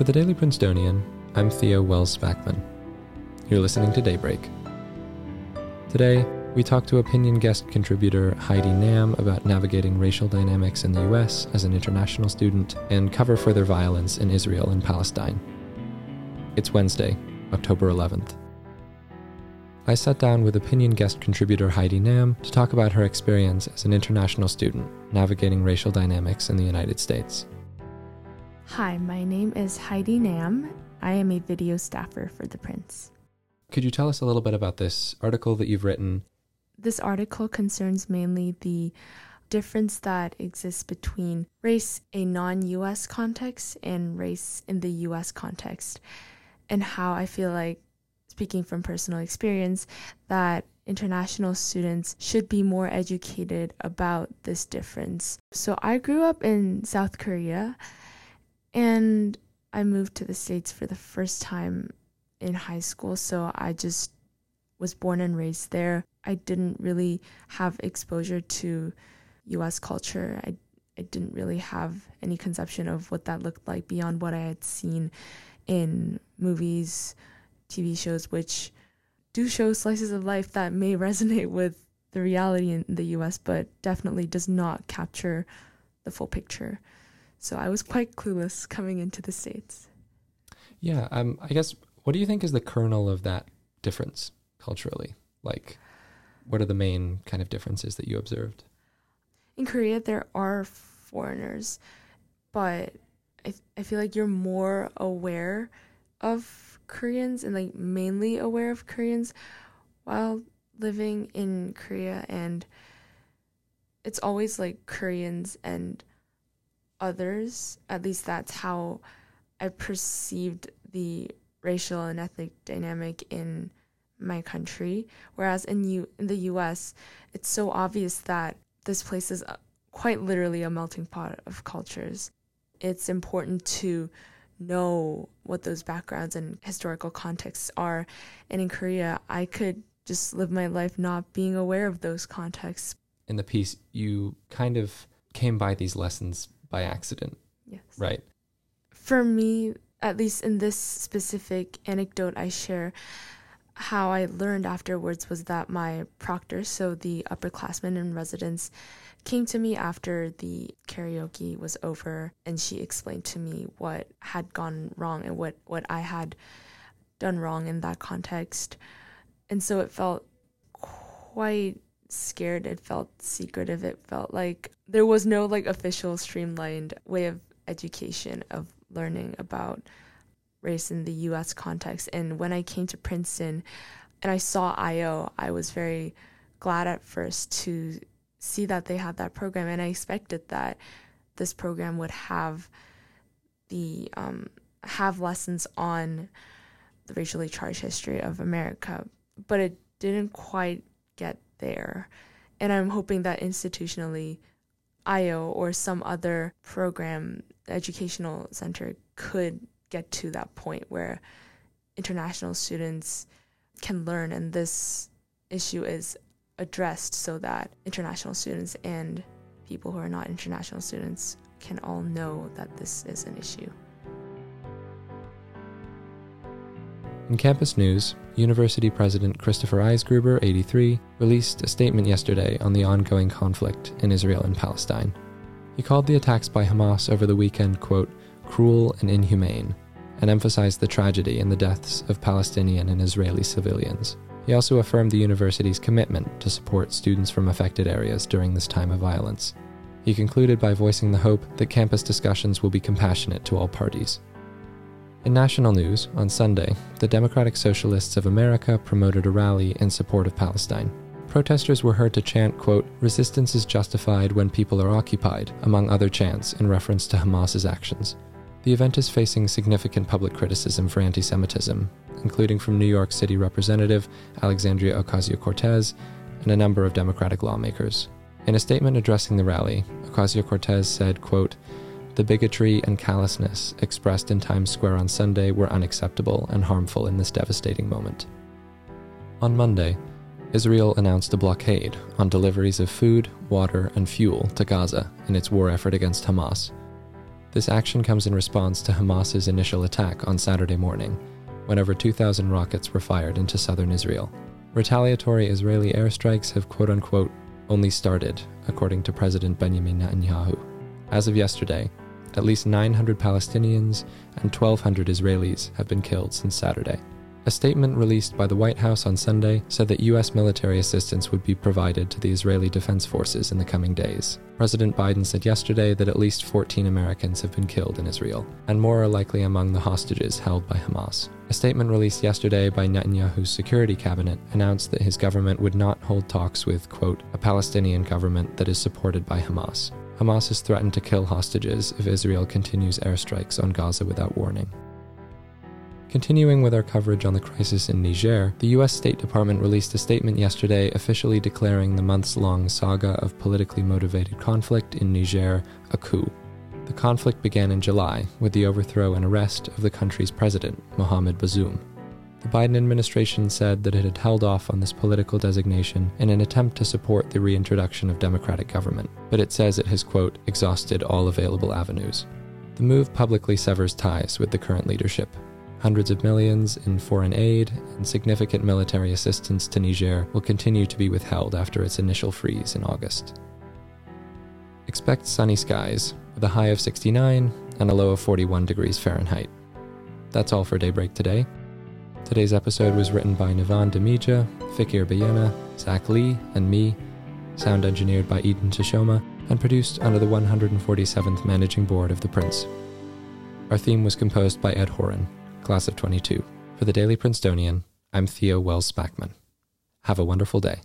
For the Daily Princetonian, I'm Theo Wells Spackman. You're listening to Daybreak. Today, we talk to opinion guest contributor Heidi Nam about navigating racial dynamics in the US as an international student and cover further violence in Israel and Palestine. It's Wednesday, October 11th. I sat down with opinion guest contributor Heidi Nam to talk about her experience as an international student navigating racial dynamics in the United States. Hi, my name is Heidi Nam. I am a video staffer for The Prince. Could you tell us a little bit about this article that you've written this article concerns mainly the difference that exists between race a non US context and race in the US context, and how I feel like, speaking from personal experience, that international students should be more educated about this difference. So I grew up in South Korea and I moved to the States for the first time in high school. So I just was born and raised there. I didn't really have exposure to US culture. I I didn't really have any conception of what that looked like beyond what I had seen in movies, TV shows, which do show slices of life that may resonate with the reality in the US, but definitely does not capture the full picture. So I was quite clueless coming into the States. Yeah, um, I guess, what do you think is the kernel of that difference culturally? Like, what are the main kind of differences that you observed? In Korea, there are foreigners, but I, I feel like you're more aware of Koreans and like mainly aware of Koreans while living in Korea and it's always like Koreans and others. At least that's how I perceived the racial and ethnic dynamic in my country. Whereas in you in the U.S., it's so obvious that this place is uh, quite literally a melting pot of cultures. It's important to know what those backgrounds and historical contexts are. And in Korea, I could just live my life not being aware of those contexts. In the piece, you kind of came by these lessons by accident. Yes. Right. For me, at least in this specific anecdote I share, how I learned afterwards was that my proctor, so the upperclassmen in residence, came to me after the karaoke was over and she explained to me what had gone wrong and what, what I had done wrong in that context. And so it felt quite scared. It felt secretive. It felt like there was no like official streamlined way of education of learning about race in the US context. And when I came to Princeton and I saw IO, I was very glad at first to see that they had that program. And I expected that this program would have the um, have lessons on the racially charged history of America, but it didn't quite get there. And I'm hoping that institutionally, IO or some other program, educational center could get to that point where international students can learn and this issue is addressed so that international students and people who are not international students can all know that this is an issue. In campus news, University President Christopher Eisgruber, 83, released a statement yesterday on the ongoing conflict in Israel and Palestine. He called the attacks by Hamas over the weekend, quote, cruel and inhumane, and emphasized the tragedy in the deaths of Palestinian and Israeli civilians. He also affirmed the university's commitment to support students from affected areas during this time of violence. He concluded by voicing the hope that campus discussions will be compassionate to all parties. In national news, on Sunday, the Democratic Socialists of America promoted a rally in support of Palestine. Protesters were heard to chant, quote, resistance is justified when people are occupied, among other chants in reference to Hamas's actions. The event is facing significant public criticism for anti Semitism, including from New York City Representative Alexandria Ocasio Cortez and a number of Democratic lawmakers. In a statement addressing the rally, Ocasio Cortez said, quote, The bigotry and callousness expressed in Times Square on Sunday were unacceptable and harmful in this devastating moment. On Monday, Israel announced a blockade on deliveries of food, water, and fuel to Gaza in its war effort against Hamas. This action comes in response to Hamas's initial attack on Saturday morning, when over 2,000 rockets were fired into southern Israel. Retaliatory Israeli airstrikes have quote unquote only started, according to President Benjamin Netanyahu. As of yesterday, at least 900 Palestinians and 1,200 Israelis have been killed since Saturday. A statement released by the White House on Sunday said that U.S. military assistance would be provided to the Israeli Defense Forces in the coming days. President Biden said yesterday that at least 14 Americans have been killed in Israel, and more are likely among the hostages held by Hamas. A statement released yesterday by Netanyahu's security cabinet announced that his government would not hold talks with, quote, a Palestinian government that is supported by Hamas. Hamas has threatened to kill hostages if Israel continues airstrikes on Gaza without warning. Continuing with our coverage on the crisis in Niger, the US State Department released a statement yesterday officially declaring the months long saga of politically motivated conflict in Niger a coup. The conflict began in July with the overthrow and arrest of the country's president, Mohamed Bazoum. The Biden administration said that it had held off on this political designation in an attempt to support the reintroduction of democratic government, but it says it has, quote, exhausted all available avenues. The move publicly severs ties with the current leadership Hundreds of millions in foreign aid and significant military assistance to Niger will continue to be withheld after its initial freeze in August. Expect sunny skies with a high of 69 and a low of 41 degrees Fahrenheit. That's all for Daybreak today. Today's episode was written by Nivan Demija, Fikir Bayena, Zach Lee, and me, sound engineered by Eden Tashoma, and produced under the 147th Managing Board of The Prince. Our theme was composed by Ed Horan class of 22. For the Daily Princetonian, I'm Theo Wells Spackman. Have a wonderful day.